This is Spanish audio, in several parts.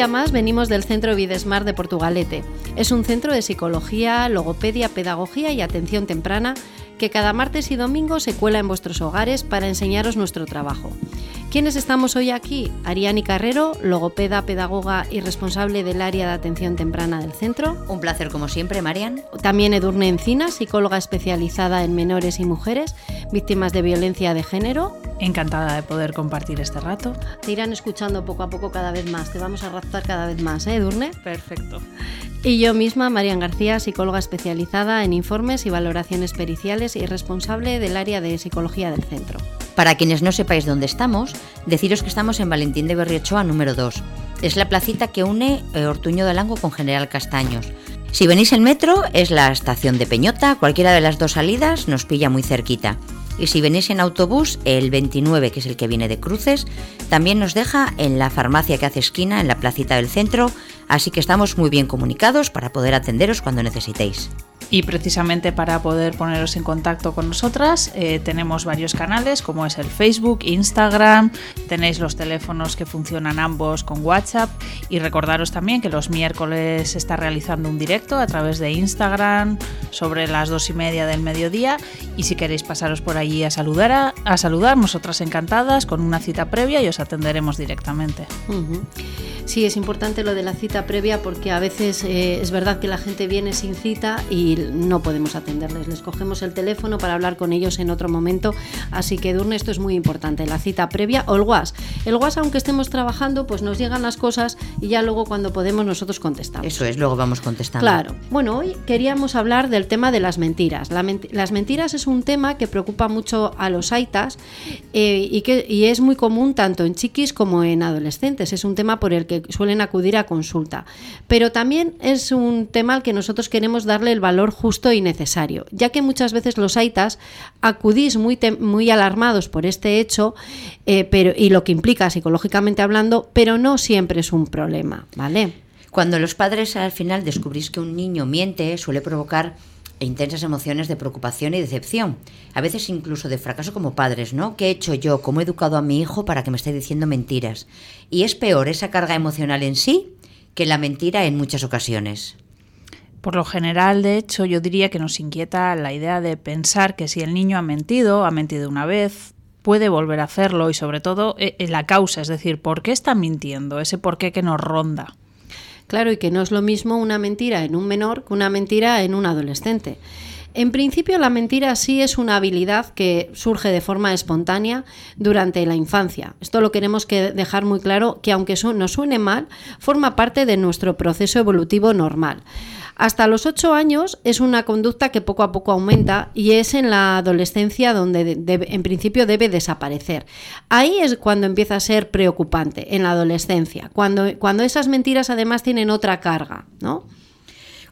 día más venimos del Centro Videsmar de Portugalete. Es un centro de psicología, logopedia, pedagogía y atención temprana que cada martes y domingo se cuela en vuestros hogares para enseñaros nuestro trabajo. ¿Quiénes estamos hoy aquí? Ariani Carrero, logopeda, pedagoga y responsable del área de atención temprana del centro. Un placer como siempre, Marian. También Edurne Encina, psicóloga especializada en menores y mujeres víctimas de violencia de género. Encantada de poder compartir este rato. Te irán escuchando poco a poco cada vez más, te vamos a raptar cada vez más, ¿eh, Edurne? Perfecto. Y yo misma, Marian García, psicóloga especializada en informes y valoraciones periciales y responsable del área de psicología del centro. Para quienes no sepáis dónde estamos, deciros que estamos en Valentín de Berriochoa número 2. Es la placita que une eh, Ortuño de Lango con General Castaños. Si venís en metro, es la estación de Peñota, cualquiera de las dos salidas nos pilla muy cerquita. Y si venís en autobús, el 29, que es el que viene de Cruces, también nos deja en la farmacia que hace esquina, en la placita del centro, así que estamos muy bien comunicados para poder atenderos cuando necesitéis. Y precisamente para poder poneros en contacto con nosotras eh, tenemos varios canales como es el Facebook, Instagram, tenéis los teléfonos que funcionan ambos con WhatsApp. Y recordaros también que los miércoles se está realizando un directo a través de Instagram sobre las dos y media del mediodía. Y si queréis pasaros por allí a saludar, a, saludar nosotras encantadas con una cita previa y os atenderemos directamente. Sí, es importante lo de la cita previa porque a veces eh, es verdad que la gente viene sin cita y no podemos atenderles. Les cogemos el teléfono para hablar con ellos en otro momento. Así que, Durne, esto es muy importante, la cita previa o el WhatsApp. El WhatsApp, aunque estemos trabajando, pues nos llegan las cosas y ya luego cuando podemos nosotros contestamos. Eso es, luego vamos contestando. Claro. Bueno, hoy queríamos hablar del tema de las mentiras. La ment las mentiras es un tema que preocupa mucho a los aitas eh, y, que, y es muy común tanto en chiquis como en adolescentes. Es un tema por el que suelen acudir a consulta. Pero también es un tema al que nosotros queremos darle el valor justo y necesario, ya que muchas veces los aitas acudís muy, muy alarmados por este hecho eh, pero, y lo que implica psicológicamente hablando, pero no siempre es un problema, ¿vale? Cuando los padres al final descubrís que un niño miente, suele provocar intensas emociones de preocupación y decepción, a veces incluso de fracaso como padres, ¿no? ¿Qué he hecho yo? ¿Cómo he educado a mi hijo para que me esté diciendo mentiras? Y es peor esa carga emocional en sí que la mentira en muchas ocasiones. Por lo general, de hecho, yo diría que nos inquieta la idea de pensar que si el niño ha mentido, ha mentido una vez, puede volver a hacerlo y sobre todo en la causa, es decir, ¿por qué está mintiendo? Ese por qué que nos ronda. Claro, y que no es lo mismo una mentira en un menor que una mentira en un adolescente. En principio la mentira sí es una habilidad que surge de forma espontánea durante la infancia. Esto lo queremos que dejar muy claro que aunque nos suene mal, forma parte de nuestro proceso evolutivo normal. Hasta los 8 años es una conducta que poco a poco aumenta y es en la adolescencia donde en principio debe desaparecer. Ahí es cuando empieza a ser preocupante, en la adolescencia, cuando, cuando esas mentiras además tienen otra carga, ¿no?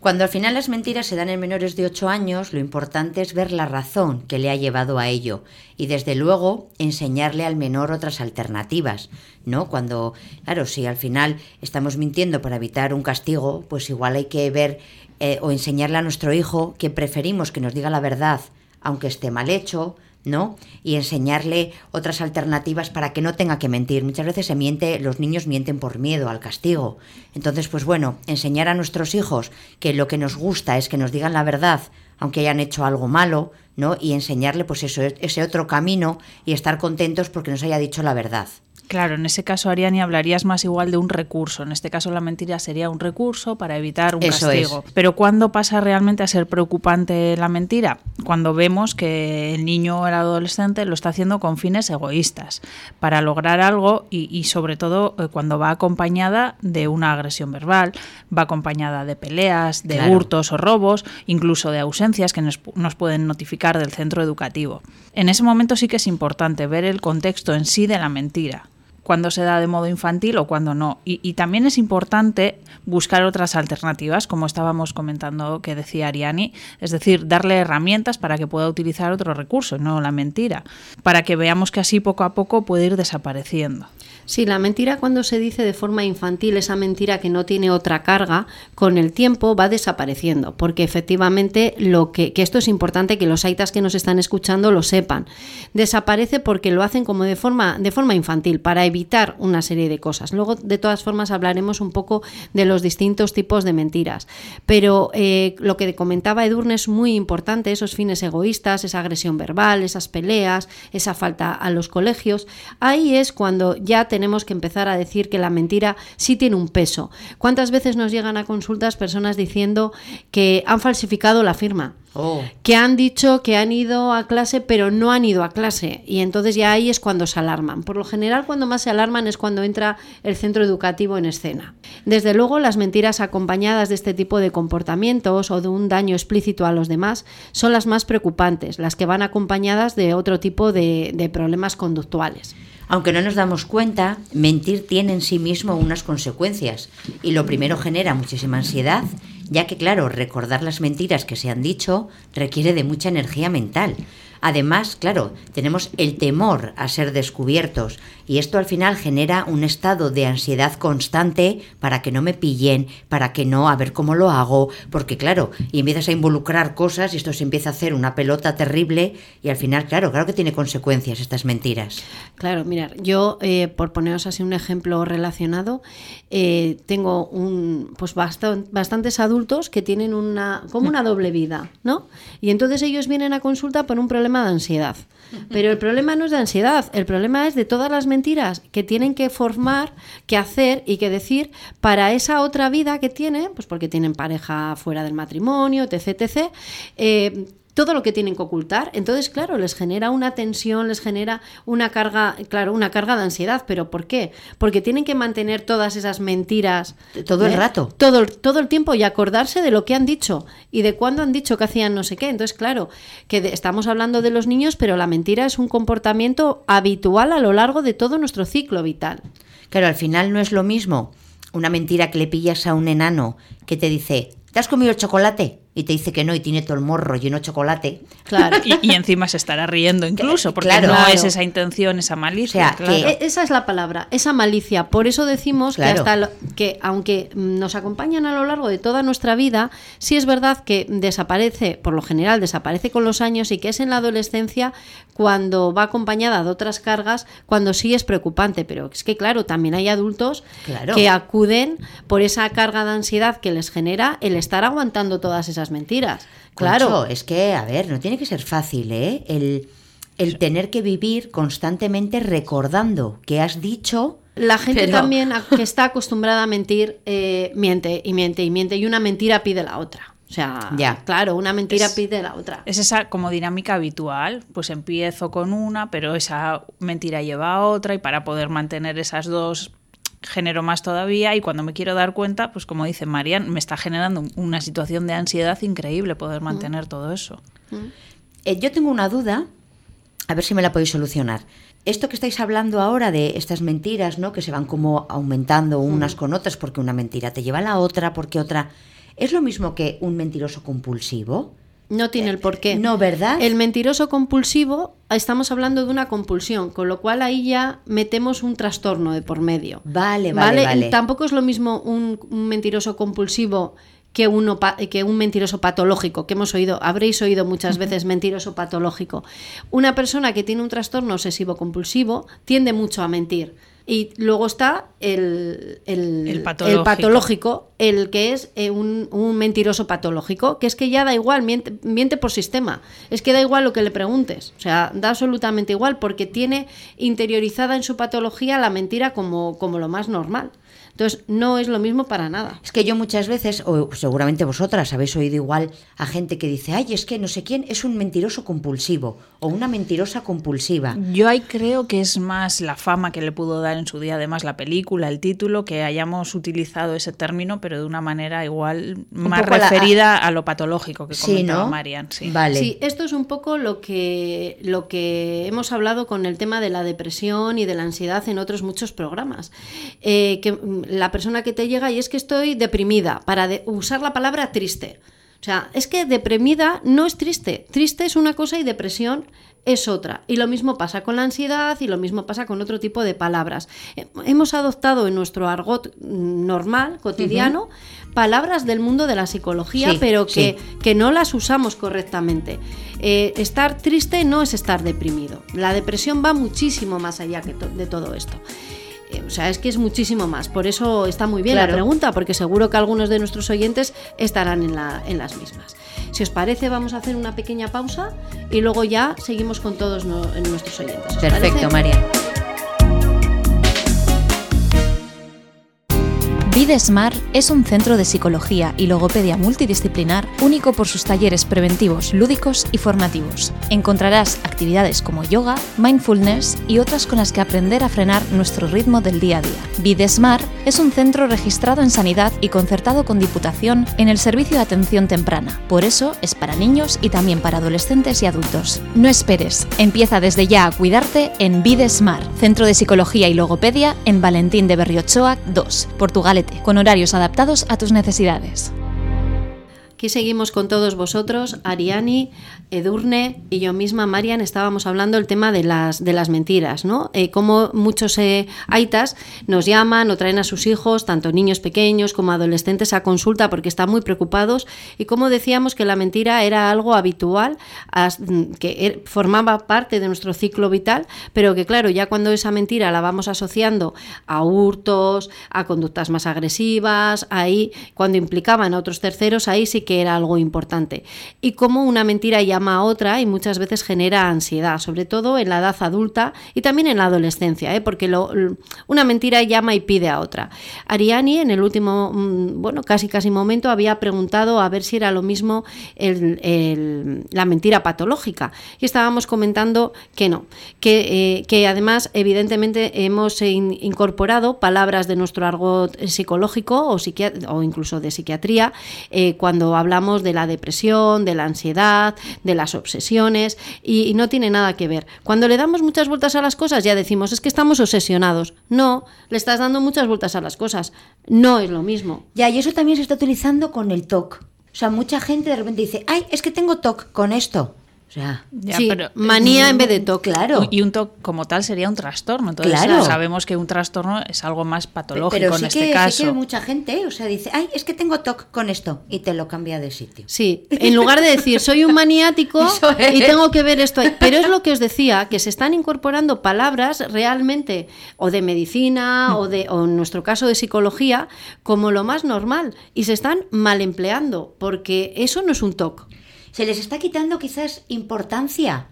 Cuando al final las mentiras se dan en menores de 8 años, lo importante es ver la razón que le ha llevado a ello y desde luego enseñarle al menor otras alternativas, ¿no? Cuando, claro, si al final estamos mintiendo para evitar un castigo, pues igual hay que ver eh, o enseñarle a nuestro hijo que preferimos que nos diga la verdad, aunque esté mal hecho, ¿no? Y enseñarle otras alternativas para que no tenga que mentir. Muchas veces se miente, los niños mienten por miedo al castigo. Entonces, pues bueno, enseñar a nuestros hijos que lo que nos gusta es que nos digan la verdad, aunque hayan hecho algo malo, ¿no? Y enseñarle pues eso, ese otro camino y estar contentos porque nos haya dicho la verdad. Claro, en ese caso, Ariani, hablarías más igual de un recurso. En este caso, la mentira sería un recurso para evitar un Eso castigo. es. Pero ¿cuándo pasa realmente a ser preocupante la mentira? Cuando vemos que el niño o el adolescente lo está haciendo con fines egoístas, para lograr algo y, y sobre todo eh, cuando va acompañada de una agresión verbal, va acompañada de peleas, de Claro. hurtos o robos, incluso de ausencias que nos, nos pueden notificar del centro educativo. En ese momento sí que es importante ver el contexto en sí de la mentira cuando se da de modo infantil o cuando no. Y, también es importante buscar otras alternativas, como estábamos comentando que decía Ariani, es decir, darle herramientas para que pueda utilizar otro recurso, no la mentira, para que veamos que así poco a poco puede ir desapareciendo. Sí, la mentira cuando se dice de forma infantil, esa mentira que no tiene otra carga, con el tiempo va desapareciendo, porque efectivamente lo que, que esto es importante que los aitas que nos están escuchando lo sepan. Desaparece porque lo hacen como de forma, de forma infantil, para evitar evitar una serie de cosas. Luego, de todas formas, hablaremos un poco de los distintos tipos de mentiras. Pero eh, lo que comentaba Edurne es muy importante, esos fines egoístas, esa agresión verbal, esas peleas, esa falta a los colegios. Ahí es cuando ya tenemos que empezar a decir que la mentira sí tiene un peso. ¿Cuántas veces nos llegan a consultas personas diciendo que han falsificado la firma? Oh. que han dicho que han ido a clase pero no han ido a clase y entonces ya ahí es cuando se alarman. Por lo general cuando más se alarman es cuando entra el centro educativo en escena. Desde luego las mentiras acompañadas de este tipo de comportamientos o de un daño explícito a los demás son las más preocupantes, las que van acompañadas de otro tipo de, de problemas conductuales. Aunque no nos damos cuenta, mentir tiene en sí mismo unas consecuencias y lo primero genera muchísima ansiedad ya que claro, recordar las mentiras que se han dicho requiere de mucha energía mental. Además, claro, tenemos el temor a ser descubiertos y esto al final genera un estado de ansiedad constante para que no me pillen, para que no, a ver cómo lo hago, porque claro, y empiezas a involucrar cosas y esto se empieza a hacer una pelota terrible y al final, claro, claro que tiene consecuencias estas mentiras. Claro, mira, yo, eh, por poneros así un ejemplo relacionado, eh, tengo un, pues bastantes adultos que tienen una, como una doble vida, ¿no? Y entonces ellos vienen a consulta por un problema de ansiedad. Pero el problema no es de ansiedad, el problema es de todas las mentiras que tienen que formar, que hacer y que decir para esa otra vida que tienen, pues porque tienen pareja fuera del matrimonio, etc. etc eh, todo lo que tienen que ocultar. Entonces, claro, les genera una tensión, les genera una carga, claro, una carga de ansiedad. ¿Pero por qué? Porque tienen que mantener todas esas mentiras. Todo el ¿eh? rato. Todo, todo el tiempo y acordarse de lo que han dicho y de cuándo han dicho que hacían no sé qué. Entonces, claro, que estamos hablando de los niños, pero la mentira es un comportamiento habitual a lo largo de todo nuestro ciclo vital. Claro, al final no es lo mismo una mentira que le pillas a un enano que te dice, ¿te has comido el chocolate? Y te dice que no y tiene todo el morro lleno de chocolate. Claro. y, encima se estará riendo incluso, porque no es esa intención, esa malicia. E, esa es la palabra, esa malicia. Por eso decimos que, hasta que aunque nos acompañan a lo largo de toda nuestra vida, sí es verdad que desaparece, por lo general desaparece con los años y que es en la adolescencia cuando va acompañada de otras cargas, cuando sí es preocupante. Pero es que, claro, también hay adultos que acuden por esa carga de ansiedad que les genera el estar aguantando todas esas mentiras. Claro. es que, a ver, no tiene que ser fácil, ¿eh? El, el tener que vivir constantemente recordando que has dicho. La gente también que está acostumbrada a mentir, eh, miente y miente y miente, y una mentira pide la otra. O sea, ya. claro, una mentira pide la otra. Es esa como dinámica habitual, pues empiezo con una, pero esa mentira lleva a otra y para poder mantener esas dos genero más todavía y cuando me quiero dar cuenta, pues como dice Marian, me está generando una situación de ansiedad increíble poder mantener todo eso. Eh, yo tengo una duda, a ver si me la podéis solucionar. Esto que estáis hablando ahora de estas mentiras, ¿no? Que se van como aumentando unas con otras porque una mentira te lleva a la otra, porque otra... ¿Es lo mismo que un mentiroso compulsivo? No tiene el porqué. No, ¿verdad? El mentiroso compulsivo, estamos hablando de una compulsión, con lo cual ahí ya metemos un trastorno de por medio. Vale, vale. ¿Vale? Tampoco es lo mismo un, mentiroso compulsivo que, uno, que un mentiroso patológico, que hemos oído, habréis oído muchas veces mentiroso patológico. Una persona que tiene un trastorno obsesivo compulsivo tiende mucho a mentir y luego está el, el, patológico. el, que es eh, un, mentiroso patológico, que es que ya da igual, miente, por sistema. Es que da igual lo que le preguntes. O sea, da absolutamente igual porque tiene interiorizada en su patología la mentira como, como lo más normal. Entonces, no es lo mismo para nada. Es que yo muchas veces, o seguramente vosotras habéis oído igual a gente que dice, ay, es que no sé quién es un mentiroso compulsivo o una mentirosa compulsiva. Yo ahí creo que es más la fama que le pudo dar en su día, además la película, el título, que hayamos utilizado ese término, pero de una manera igual más referida a... lo patológico que comentaba ¿no? Marian. Sí. Vale. sí, esto es un poco lo que, lo que hemos hablado con el tema de la depresión y de la ansiedad en otros muchos programas. Eh, que la persona que te llega y es que estoy deprimida, para usar la palabra triste. O sea, es que deprimida no es triste. Triste es una cosa y depresión es otra. Y lo mismo pasa con la ansiedad y lo mismo pasa con otro tipo de palabras. Hemos adoptado en nuestro argot normal, cotidiano, palabras del mundo de la psicología, pero que, que, no las usamos correctamente. Eh, estar triste no es estar deprimido. La depresión va muchísimo más allá que de todo esto. Eh, O sea, es que es muchísimo más. Por eso está muy bien Claro. la pregunta, porque seguro que algunos de nuestros oyentes estarán en, la- en las mismas. Si os parece, vamos a hacer una pequeña pausa y luego ya seguimos con todos no- nuestros oyentes. ¿Os Perfecto, parece? María. Videsmar es un centro de psicología y logopedia multidisciplinar único por sus talleres preventivos, lúdicos y formativos. Encontrarás actividades como yoga, mindfulness y otras con las que aprender a frenar nuestro ritmo del día a día. Videsmar es un centro registrado en sanidad y concertado con Diputación en el servicio de atención temprana. Por eso es para niños y también para adolescentes y adultos. No esperes, empieza desde ya a cuidarte en Videsmar, Centro de Psicología y Logopedia en Valentín de Berriochoa 2, Portugalete, con horarios adaptados a tus necesidades. Aquí seguimos con todos vosotros, Ariani, Edurne y yo misma, Marian, estábamos hablando del tema de las, de las mentiras, ¿no? Eh, cómo muchos eh, aitas nos llaman o traen a sus hijos, tanto niños pequeños como adolescentes, a consulta porque están muy preocupados y como decíamos que la mentira era algo habitual, as- que er- formaba parte de nuestro ciclo vital, pero que claro, ya cuando esa mentira la vamos asociando a hurtos, a conductas más agresivas, ahí cuando implicaban a otros terceros, ahí sí era algo importante. Y cómo una mentira llama a otra y muchas veces genera ansiedad, sobre todo en la edad adulta y también en la adolescencia, ¿eh? porque lo- una mentira llama y pide a otra. Ariani en el último, mm, bueno, casi casi momento había preguntado a ver si era lo mismo el- la mentira patológica y estábamos comentando que no, que, eh, que además evidentemente hemos in- incorporado palabras de nuestro argot psicológico o, o incluso de psiquiatría eh, cuando hablamos de la depresión, de la ansiedad, de las obsesiones y, no tiene nada que ver. Cuando le damos muchas vueltas a las cosas ya decimos es que estamos obsesionados. No, le estás dando muchas vueltas a las cosas. No es lo mismo. Ya, y eso también se está utilizando con el TOC. O sea, mucha gente de repente dice, ay, es que tengo TOC con esto. O sea, Ya, sí, pero- manía en vez de toque. claro. Y un TOC como tal sería un trastorno. Entonces Claro. sabemos que un trastorno es algo más patológico Pero sí en este que, sí caso. que mucha gente, o sea, dice, ay, es que tengo TOC con esto. Y te lo cambia de sitio. Sí, en lugar de decir soy un maniático es. y tengo que ver esto ahí. Pero es lo que os decía, que se están incorporando palabras realmente o de medicina o, de, o en nuestro caso de psicología como lo más normal y se están mal empleando porque eso no es un TOC. Se les está quitando quizás importancia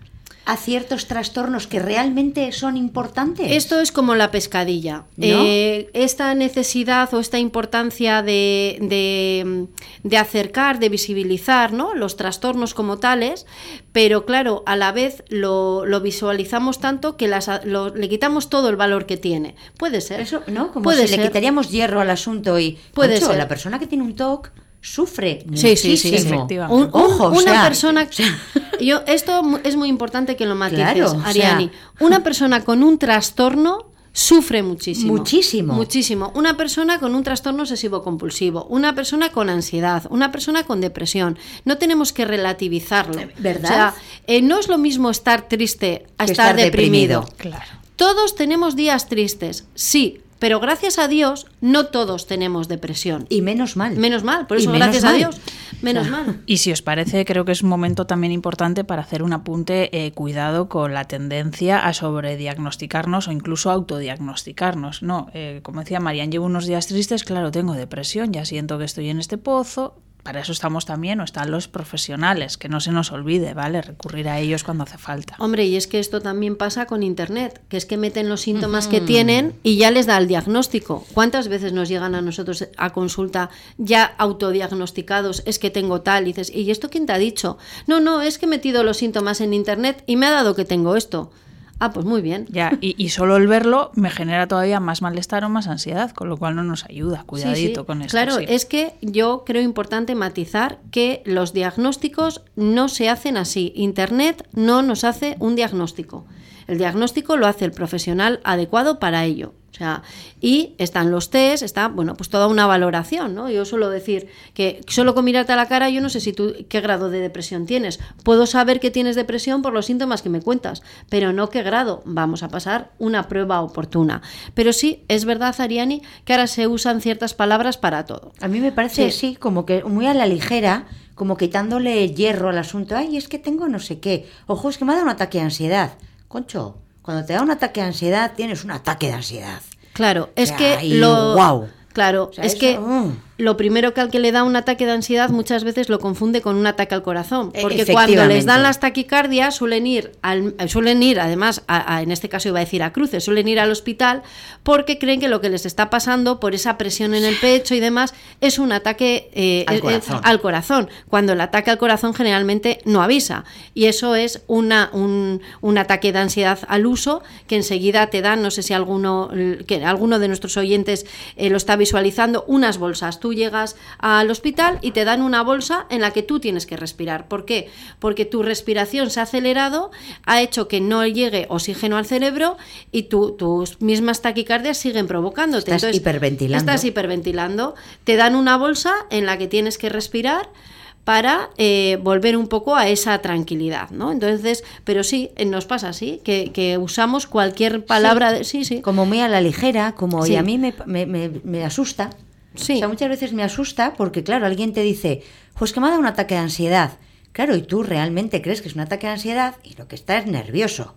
a ciertos trastornos que realmente son importantes. Esto es como la pescadilla. ¿No? Eh, esta necesidad o esta importancia de, de- de acercar, de visibilizar ¿no? los trastornos como tales, pero claro, a la vez lo, lo visualizamos tanto que las, lo- le quitamos todo el valor que tiene. Puede ser. Eso, ¿no? Como Puede si le ser. quitaríamos hierro al asunto y Puede Concho, ser. la persona que tiene un TOC sufre Sí, sí, sí, muchísimo. efectivamente. Un- un- Ojo, o una sea, persona. Yo, esto mu- es muy importante que lo matices, Claro, o sea- Ariani. Una persona con un trastorno sufre muchísimo. Muchísimo. Muchísimo. Una persona con un trastorno obsesivo-compulsivo, una persona con ansiedad, una persona con depresión. No tenemos que relativizarlo. ¿Verdad? O sea, eh, no es lo mismo estar triste a estar deprimido. deprimido. Claro. Todos tenemos días tristes, sí, pero gracias a Dios no todos tenemos depresión. Y menos mal. Menos mal, por eso gracias a. Dios, menos mal. Y si os parece, creo que es un momento también importante para hacer un apunte, eh, cuidado con la tendencia a sobrediagnosticarnos o incluso autodiagnosticarnos. No, eh, como decía Marian, llevo unos días tristes, claro, tengo depresión, ya siento que estoy en este pozo. Para eso estamos también, o están los profesionales, que no se nos olvide, ¿vale? Recurrir a ellos cuando hace falta. Hombre, y es que esto también pasa con Internet, que es que meten los síntomas que tienen y ya les da el diagnóstico. ¿Cuántas veces nos llegan a nosotros a consulta ya autodiagnosticados? Es que tengo tal, y dices, ¿y esto quién te ha dicho? No, no, es que he metido los síntomas en Internet y me ha dado que tengo esto. Ah, pues muy bien. Ya, y, y solo el verlo me genera todavía más malestar o más ansiedad, con lo cual no nos ayuda. Sí, Cuidadito sí. con esto. Claro, sí. es que yo creo importante matizar que los diagnósticos no se hacen así. Internet no nos hace un diagnóstico. El diagnóstico lo hace el profesional adecuado para ello. O sea, y están los test, está, bueno, pues toda una valoración, ¿no? Yo suelo decir que solo con mirarte a la cara yo no sé si tú qué grado de depresión tienes. Puedo saber que tienes depresión por los síntomas que me cuentas, pero no qué grado. Vamos a pasar una prueba oportuna. Pero sí, es verdad, Ariani, que ahora se usan ciertas palabras para todo. A mí me parece, Sí. sí. como que muy a la ligera, como quitándole hierro al asunto. Ay, es que tengo no sé qué. Ojo, es que me ha dado un ataque de ansiedad. Concho, cuando te da un ataque de ansiedad, tienes un ataque de ansiedad. Claro, es sea, que y lo. guau. Claro, O sea, es eso, que mm. Lo primero que al que le da un ataque de ansiedad muchas veces lo confunde con un ataque al corazón. E- Porque cuando les dan las taquicardias suelen ir, al, suelen ir además, a- a- en este caso iba a decir a cruces, suelen ir al hospital porque creen que lo que les está pasando por esa presión en el pecho y demás es un ataque eh, Al eh, corazón. al corazón, cuando el ataque al corazón generalmente no avisa. Y eso es una, un, un ataque de ansiedad al uso que enseguida te dan, no sé si alguno, que alguno de nuestros oyentes eh, lo está visualizando, unas bolsas. Tú llegas al hospital y te dan una bolsa en la que tú tienes que respirar. ¿Por qué? Porque tu respiración se ha acelerado, ha hecho que no llegue oxígeno al cerebro y tu- tus mismas taquicardias siguen provocándote. Estás hiperventilando. Estás hiperventilando. Te dan una bolsa en la que tienes que respirar para eh, volver un poco a esa tranquilidad, ¿no? Entonces, pero sí, eh, nos pasa así, que, que usamos cualquier palabra de... Sí, sí. Como muy a la ligera, como Sí. y a mí me, me- me- me asusta. Sí. O sea, muchas veces me asusta porque, claro, alguien te dice, pues que me ha dado un ataque de ansiedad. Claro, y tú realmente crees que es un ataque de ansiedad y lo que está es nervioso.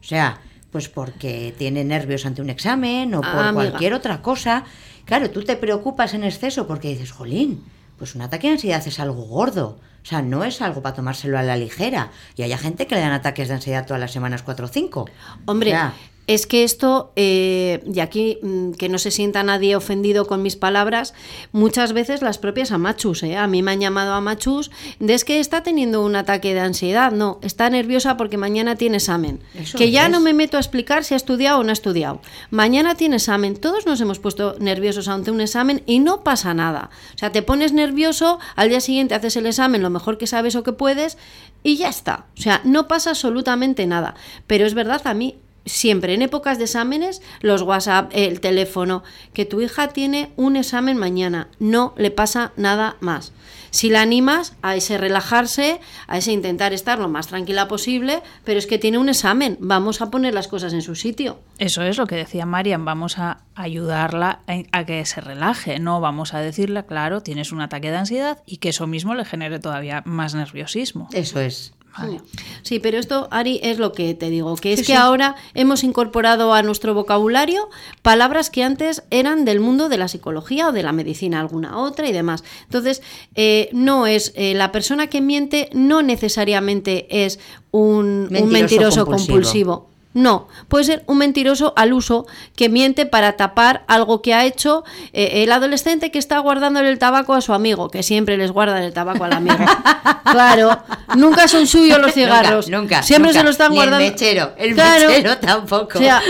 O sea, pues porque tiene nervios ante un examen o por Ah, amiga. cualquier otra cosa. Claro, tú te preocupas en exceso porque dices, jolín, pues un ataque de ansiedad es algo gordo. O sea, no es algo para tomárselo a la ligera. Y hay gente que le dan ataques de ansiedad todas las semanas, cuatro o cinco. Hombre, O sea, es que esto, eh, y aquí mm, que no se sienta nadie ofendido con mis palabras, muchas veces las propias amachus, ¿eh? a mí me han llamado amachus, de es que está teniendo un ataque de ansiedad, no, está nerviosa porque mañana tiene examen. Eso que ya es. no me meto a explicar si ha estudiado o no ha estudiado. Mañana tiene examen, todos nos hemos puesto nerviosos ante un examen y no pasa nada. O sea, te pones nervioso, al día siguiente haces el examen lo mejor que sabes o que puedes y ya está. O sea, no pasa absolutamente nada. Pero es verdad, a mí siempre en épocas de exámenes, los WhatsApp, el teléfono, que tu hija tiene un examen mañana, no le pasa nada más. Si la animas a ese relajarse, a ese intentar estar lo más tranquila posible, pero es que tiene un examen, vamos a poner las cosas en su sitio. Eso es lo que decía Marian, vamos a ayudarla a, a que se relaje, no vamos a decirle, claro, tienes un ataque de ansiedad y que eso mismo le genere todavía más nerviosismo. eso es. Vale. Sí, pero esto, Ari, es lo que te digo, que es Sí, que sí. ahora hemos incorporado a nuestro vocabulario palabras que antes eran del mundo de la psicología o de la medicina, alguna otra y demás. Entonces, eh, no es, eh, la persona que miente no necesariamente es un un mentiroso, Mentiroso compulsivo. compulsivo. No, puede ser un mentiroso al uso que miente para tapar algo que ha hecho eh, el adolescente que está guardándole el tabaco a su amigo, que siempre les guardan el tabaco al amigo. claro, nunca son suyos los cigarros. Nunca, nunca. Siempre nunca. se lo están Ni guardando. El mechero, el Claro. mechero tampoco. O sea,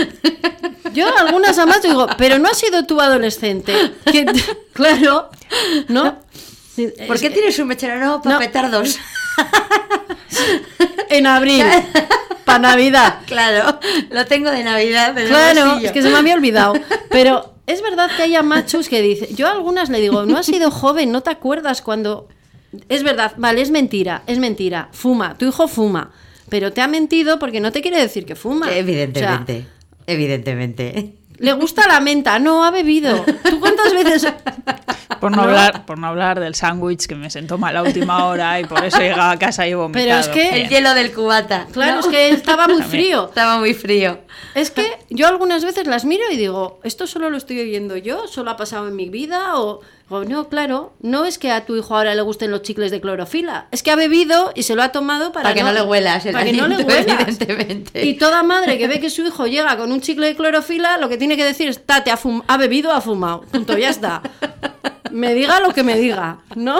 yo algunas amas digo, pero no has sido tu adolescente. Que- claro, ¿no? ¿Por qué tienes un mechero? No, para No. petardos. En abril, para Navidad. claro, lo tengo de Navidad. el Claro, es que se me había olvidado. Pero es verdad que hay machos que dicen, yo a algunas le digo, no has sido joven, no te acuerdas cuando... Es verdad, vale, es mentira, es mentira, fuma, tu hijo fuma, pero te ha mentido porque no te quiere decir que fuma. Evidentemente, O sea, evidentemente. Le gusta la menta, no, ha bebido. ¿Tú cuántas veces... Por no, hablar, por no hablar del sándwich que me sentó mal a última hora y por eso llegaba a casa y he vomitado. Pero es que- El hielo del cubata. Claro, ¿no? es que estaba muy También. frío. Estaba muy frío. Es que yo algunas veces las miro y digo, ¿esto solo lo estoy oyendo yo? ¿Solo ha pasado en mi vida? O, o no, claro, no es que a tu hijo ahora le gusten los chicles de clorofila, es que ha bebido y se lo ha tomado para, Para que no le huelas el para que no le huelas. evidentemente. Y toda madre que ve que su hijo llega con un chicle de clorofila, lo que tiene que decir es, tate, ha, ha bebido, ha fumado. Punto, ya está. Me diga lo que me diga, ¿no?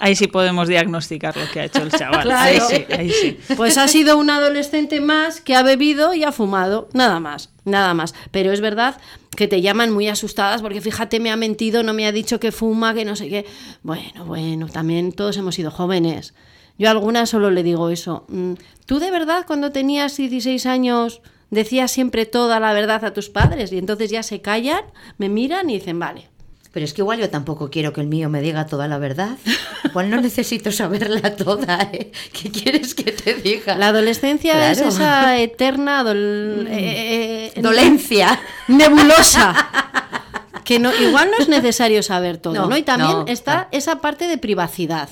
Ahí sí podemos diagnosticar lo que ha hecho el chaval. Claro. Ahí sí, ahí sí. Pues ha sido un adolescente más que ha bebido y ha fumado, nada más, nada más. Pero es verdad que te llaman muy asustadas porque fíjate, me ha mentido, no me ha dicho que fuma, que no sé qué. Bueno, bueno, también todos hemos sido jóvenes. Yo a algunas solo le digo eso. Mm, ¿Tú de verdad cuando tenías 16 años decías siempre toda la verdad a tus padres y entonces ya se callan, me miran y dicen, vale. Pero es que igual yo tampoco quiero que el mío me diga toda la verdad. Igual no necesito saberla toda. ¿eh? ¿Qué quieres que te diga? La adolescencia es esa eterna dol- eh, eh, Dolencia. nebulosa. Que no, igual no es necesario saber todo, ¿no? No, Y también no, está esa parte de privacidad.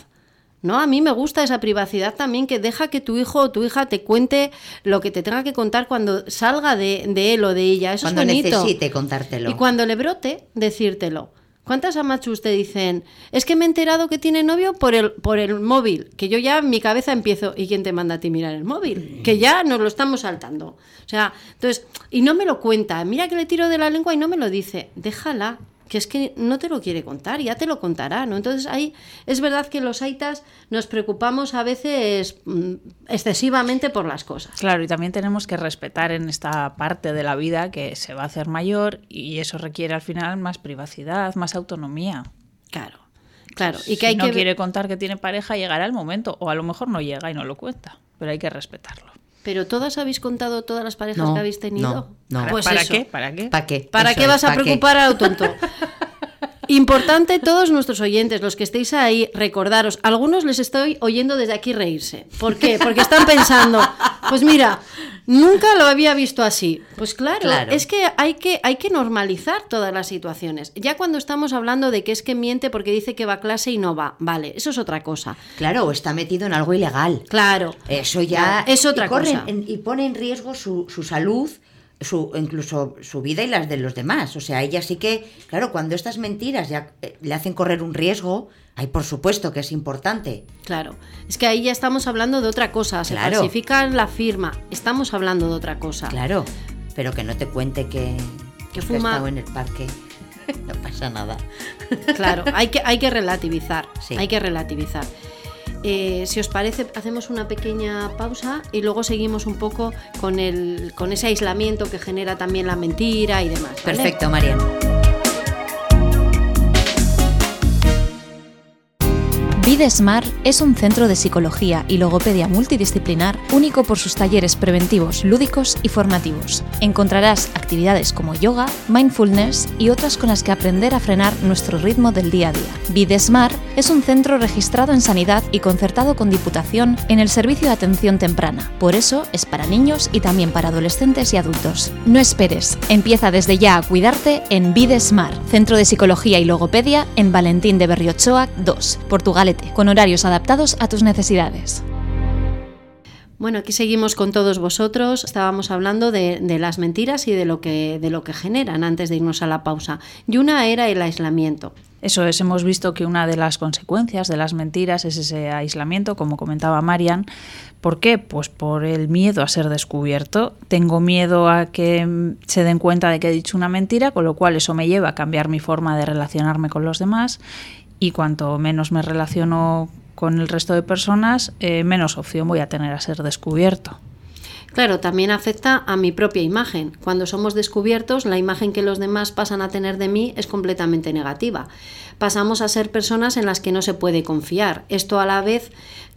¿no? A mí me gusta esa privacidad también, que deja que tu hijo o tu hija te cuente lo que te tenga que contar cuando salga de, de él o de ella. Eso Cuando es bonito. necesite contártelo. Y cuando le brote, decírtelo. ¿Cuántas amachus te dicen, es que me he enterado que tiene novio por el, por el móvil? Que yo ya en mi cabeza empiezo, ¿y quién te manda a ti mirar el móvil? Que ya nos lo estamos saltando. O sea, entonces, y no me lo cuenta. Mira que le tiro de la lengua y no me lo dice. Déjala, que es que no te lo quiere contar, ya te lo contará, ¿no? Entonces ahí es verdad que los aitas nos preocupamos a veces mm, excesivamente por las cosas. Claro, y también tenemos que respetar en esta parte de la vida que se va a hacer mayor y eso requiere al final más privacidad, más autonomía. Claro, claro. Y que si hay no que quiere contar que tiene pareja, llegará el momento, o a lo mejor no llega y no lo cuenta, pero hay que respetarlo. Pero todas habéis contado todas las parejas No, que habéis tenido. no, no. ¿Para, Pues ¿para eso. qué? ¿Para qué? ¿Para qué? ¿Para Eso qué es, vas a preocupar a lo tonto? Importante todos nuestros oyentes, los que estéis ahí, recordaros, algunos les estoy oyendo desde aquí reírse. ¿Por qué? Porque están pensando, pues mira, nunca lo había visto así. Pues claro, Claro. es que hay, que hay que normalizar todas las situaciones. Ya cuando estamos hablando de que es que miente porque dice que va a clase y no va, vale, eso es otra cosa. Claro, o está metido en algo ilegal. Claro. Eso ya Es otra y corren cosa. en- y pone en riesgo su, su salud, su, incluso su vida y las de los demás. O sea, ella sí que, claro, cuando estas mentiras ya eh, le hacen correr un riesgo, ay, por supuesto que es importante. Claro, es que ahí ya estamos haando de otra cosa, se Claro. la firma, estamos hablando de otra cosa. Claro, pero que no te cuente que, Que fuma. estado en el parque. No pasa nada. Claro, hay que, hay que relativizar. Sí. Hay que relativizar. Eh, si os parece, hacemos una pequeña pausa y luego seguimos un poco con, el, con ese aislamiento que genera también la mentira y demás. Perfecto, Marian. Videsmar es un centro de psicología y logopedia multidisciplinar único por sus talleres preventivos, lúdicos y formativos. Encontrarás actividades como yoga, mindfulness y otras con las que aprender a frenar nuestro ritmo del día a día. Videsmar es un centro registrado en sanidad y concertado con Diputación en el servicio de atención temprana. Por eso es para niños y también para adolescentes y adultos. No esperes, empieza desde ya a cuidarte en Videsmar, Centro de Psicología y Logopedia en Valentín de Berriochoa 2, Con horarios adaptados a tus necesidades. Bueno, aquí seguimos con todos vosotros. Estábamos hablando de, de las mentiras y de lo, que, de lo que generan antes de irnos a la pausa. Y una era el aislamiento. Eso es, hemos visto que una de las consecuencias de las mentiras es ese aislamiento, como comentaba Marian. ¿Por qué? Pues por el miedo a ser descubierto. Tengo miedo a que se den cuenta de que he dicho una mentira, con lo cual eso me lleva a cambiar mi forma de relacionarme con los demás y cuanto menos me relaciono con el resto de personas, eh, menos opción voy a tener a ser descubierto. Claro, también afecta a mi propia imagen. Cuando somos descubiertos, la imagen que los demás pasan a tener de mí es completamente negativa. Pasamos a ser personas en las que no se puede confiar. Esto a la vez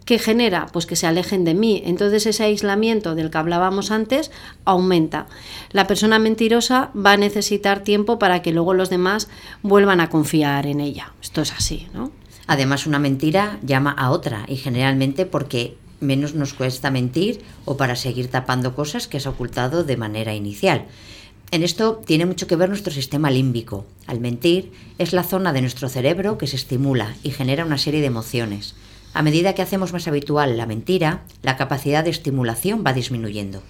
que genera pues que se alejen de mí. Entonces ese aislamiento del que hablábamos antes aumenta. La persona mentirosa va a necesitar tiempo para que luego los demás vuelvan a confiar en ella. Esto es así, ¿no? Además, una mentira llama a otra y generalmente porque menos nos cuesta mentir o para seguir tapando cosas que has ocultado de manera inicial. En esto tiene mucho que ver nuestro sistema límbico. Al mentir es la zona de nuestro cerebro que se estimula y genera una serie de emociones. A medida que hacemos más habitual la mentira, la capacidad de estimulación va disminuyendo.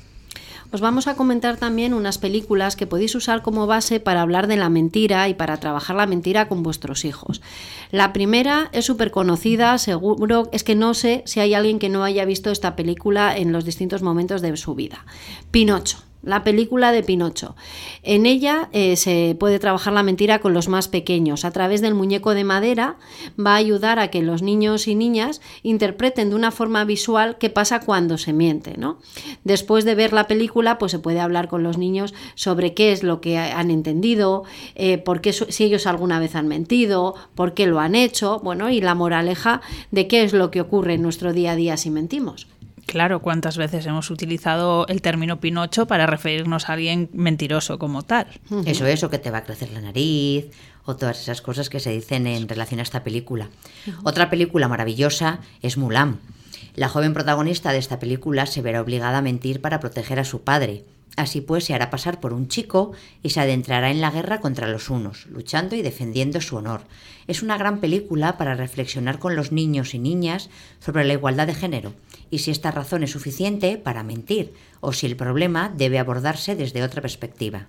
Os vamos a comentar también unas películas que podéis usar como base para hablar de la mentira y para trabajar la mentira con vuestros hijos. La primera es súper conocida, seguro, es que no sé si hay alguien que no haya visto esta película en los distintos momentos de su vida. Pinocho. La película de Pinocho. En ella eh, se puede trabajar la mentira con los más pequeños. A través del muñeco de madera va a ayudar a que los niños y niñas interpreten de una forma visual qué pasa cuando se miente. ¿no? Después de ver la película, pues se puede hablar con los niños sobre qué es lo que han entendido, eh, por qué, si ellos alguna vez han mentido, por qué lo han hecho, bueno, y la moraleja de qué es lo que ocurre en nuestro día a día si mentimos. Claro, ¿cuántas veces hemos utilizado el término Pinocho para referirnos a alguien mentiroso como tal? Eso es, o que te va a crecer la nariz, o todas esas cosas que se dicen en relación a esta película. Otra película maravillosa es Mulan. La joven protagonista de esta película se verá obligada a mentir para proteger a su padre. Así pues, se hará pasar por un chico y se adentrará en la guerra contra los unos, luchando y defendiendo su honor. Es una gran película para reflexionar con los niños y niñas sobre la igualdad de género y si esta razón es suficiente para mentir o si el problema debe abordarse desde otra perspectiva.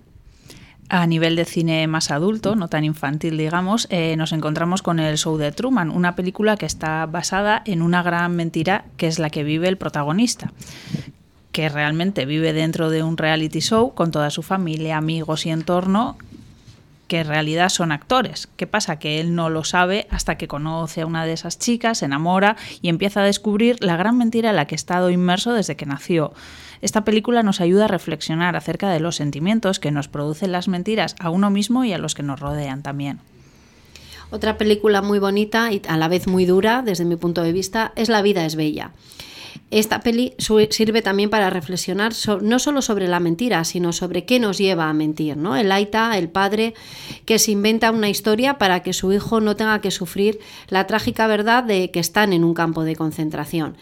A nivel de cine más adulto, no tan infantil, digamos, eh, nos encontramos con El Show de Truman, una película que está basada en una gran mentira que es la que vive el protagonista que realmente vive dentro de un reality show con toda su familia, amigos y entorno, que en realidad son actores. ¿Qué pasa? Que él no lo sabe hasta que conoce a una de esas chicas, se enamora y empieza a descubrir la gran mentira en la que ha estado inmerso desde que nació. Esta película nos ayuda a reflexionar acerca de los sentimientos que nos producen las mentiras a uno mismo y a los que nos rodean también. Otra película muy bonita y a la vez muy dura, desde mi punto de vista, es La vida es bella. Esta peli sirve también para reflexionar no solo sobre la mentira, sino sobre qué nos lleva a mentir. ¿no? El Aita, el padre, que se inventa una historia para que su hijo no tenga que sufrir la trágica verdad de que están en un campo de concentración.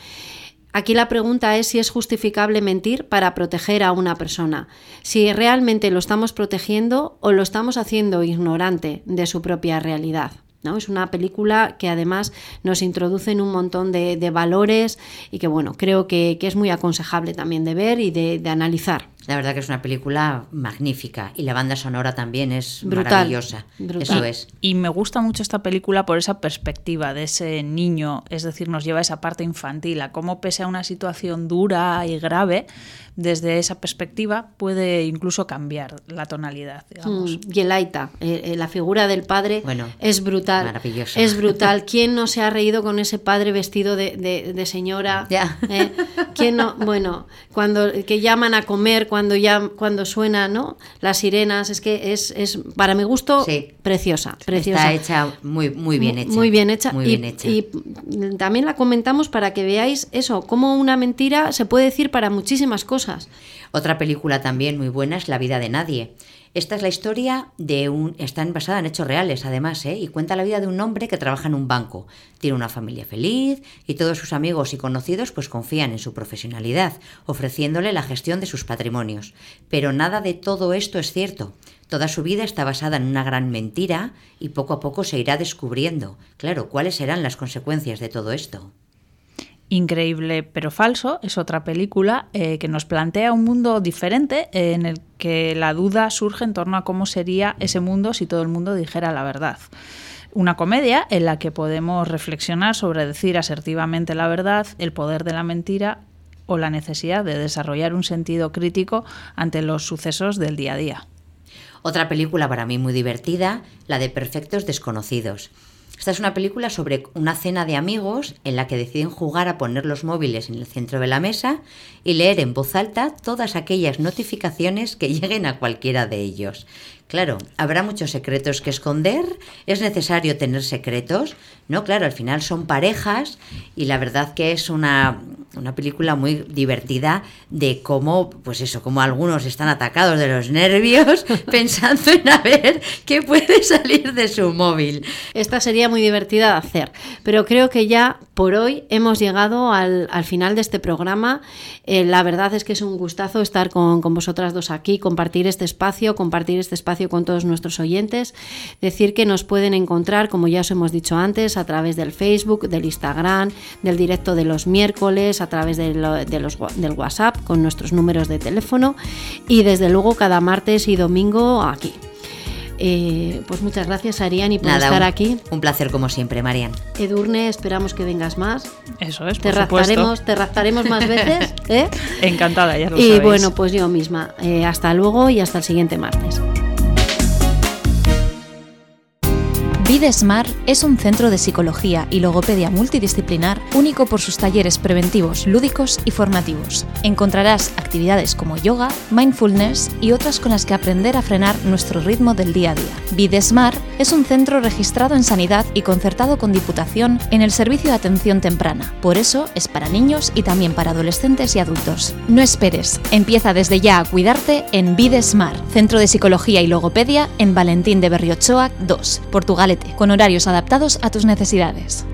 Aquí la pregunta es si es justificable mentir para proteger a una persona, si realmente lo estamos protegiendo o lo estamos haciendo ignorante de su propia realidad. ¿No? Es una película que además nos introduce en un montón de, valores y que bueno, creo que, es muy aconsejable también de ver y de, analizar. La verdad que es una película magnífica y la banda sonora también es maravillosa. Eso es. Y me gusta mucho esta película por esa perspectiva de ese niño, es decir, nos lleva a esa parte infantil, a cómo pese a una situación dura y grave, desde esa perspectiva puede incluso cambiar la tonalidad. Digamos. Mm, y el Aita, eh, eh, la figura del padre es brutal. Maravillosa. Es brutal. ¿Quién no se ha reído con ese padre vestido de, señora? Ya. Eh, ¿Quién no? Bueno, cuando que llaman a comer, cuando ya cuando suena, ¿no? Las sirenas, es que es, es para mi gusto preciosa, preciosa. Está hecha muy muy bien hecha. Muy bien hecha. Muy bien hecha. y también la comentamos para que veáis eso, cómo una mentira se puede decir para muchísimas cosas otra película también muy buena es La vida de nadie. Esta es la historia de un... Está basada en hechos reales, además, ¿eh? y cuenta la vida de un hombre que trabaja en un banco. Tiene una familia feliz y todos sus amigos y conocidos pues confían en su profesionalidad, ofreciéndole la gestión de sus patrimonios. Pero nada de todo esto es cierto. Toda su vida está basada en una gran mentira y poco a poco se irá descubriendo. Claro, ¿cuáles serán las consecuencias de todo esto? Increíble pero falso es otra película eh, que nos plantea un mundo diferente eh, en el que la duda surge en torno a cómo sería ese mundo si todo el mundo dijera la verdad. Una comedia en la que podemos reflexionar sobre decir asertivamente la verdad, el poder de la mentira o la necesidad de desarrollar un sentido crítico ante los sucesos del día a día. Otra película para mí muy divertida, la de Perfectos Desconocidos. Esta es una película sobre una cena de amigos en la que deciden jugar a poner los móviles en el centro de la mesa y leer en voz alta todas aquellas notificaciones que lleguen a cualquiera de ellos. Claro, habrá muchos secretos que esconder, es necesario tener secretos, ¿no? Claro, al final son parejas y la verdad que es una, una película muy divertida de cómo, pues eso, como algunos están atacados de los nervios pensando en a ver qué puede salir de su móvil. Esta sería muy divertida de hacer, pero creo que ya por hoy hemos llegado al, final de este programa. Eh, la verdad es que es un gustazo estar con, con vosotras dos aquí, compartir este espacio, compartir este espacio con todos nuestros oyentes. Decir que nos pueden encontrar, como ya os hemos dicho antes, a través del Facebook, del Instagram, del directo de los miércoles, a través de, los, del WhatsApp con nuestros números de teléfono y desde luego cada martes y domingo aquí. Eh, pues muchas gracias, Ariani, por estar aquí. Un placer como siempre, Marian. Edurne, esperamos que vengas más. Eso es, te raptaremos, te raptaremos más veces. ¿eh? Encantada, ya lo Y bueno, pues yo misma. Eh, hasta luego y hasta el siguiente martes. Videsmar es un centro de psicología y logopedia multidisciplinar único por sus talleres preventivos, lúdicos y formativos. Encontrarás actividades como yoga, mindfulness y otras con las que aprender a frenar nuestro ritmo del día a día. Videsmar es un centro registrado en sanidad y concertado con Diputación en el servicio de atención temprana. Por eso es para niños y también para adolescentes y adultos. No esperes, empieza desde ya a cuidarte en Videsmar, Centro de Psicología y Logopedia en Valentín de Berriochoa 2, Portugalete con horarios adaptados a tus necesidades.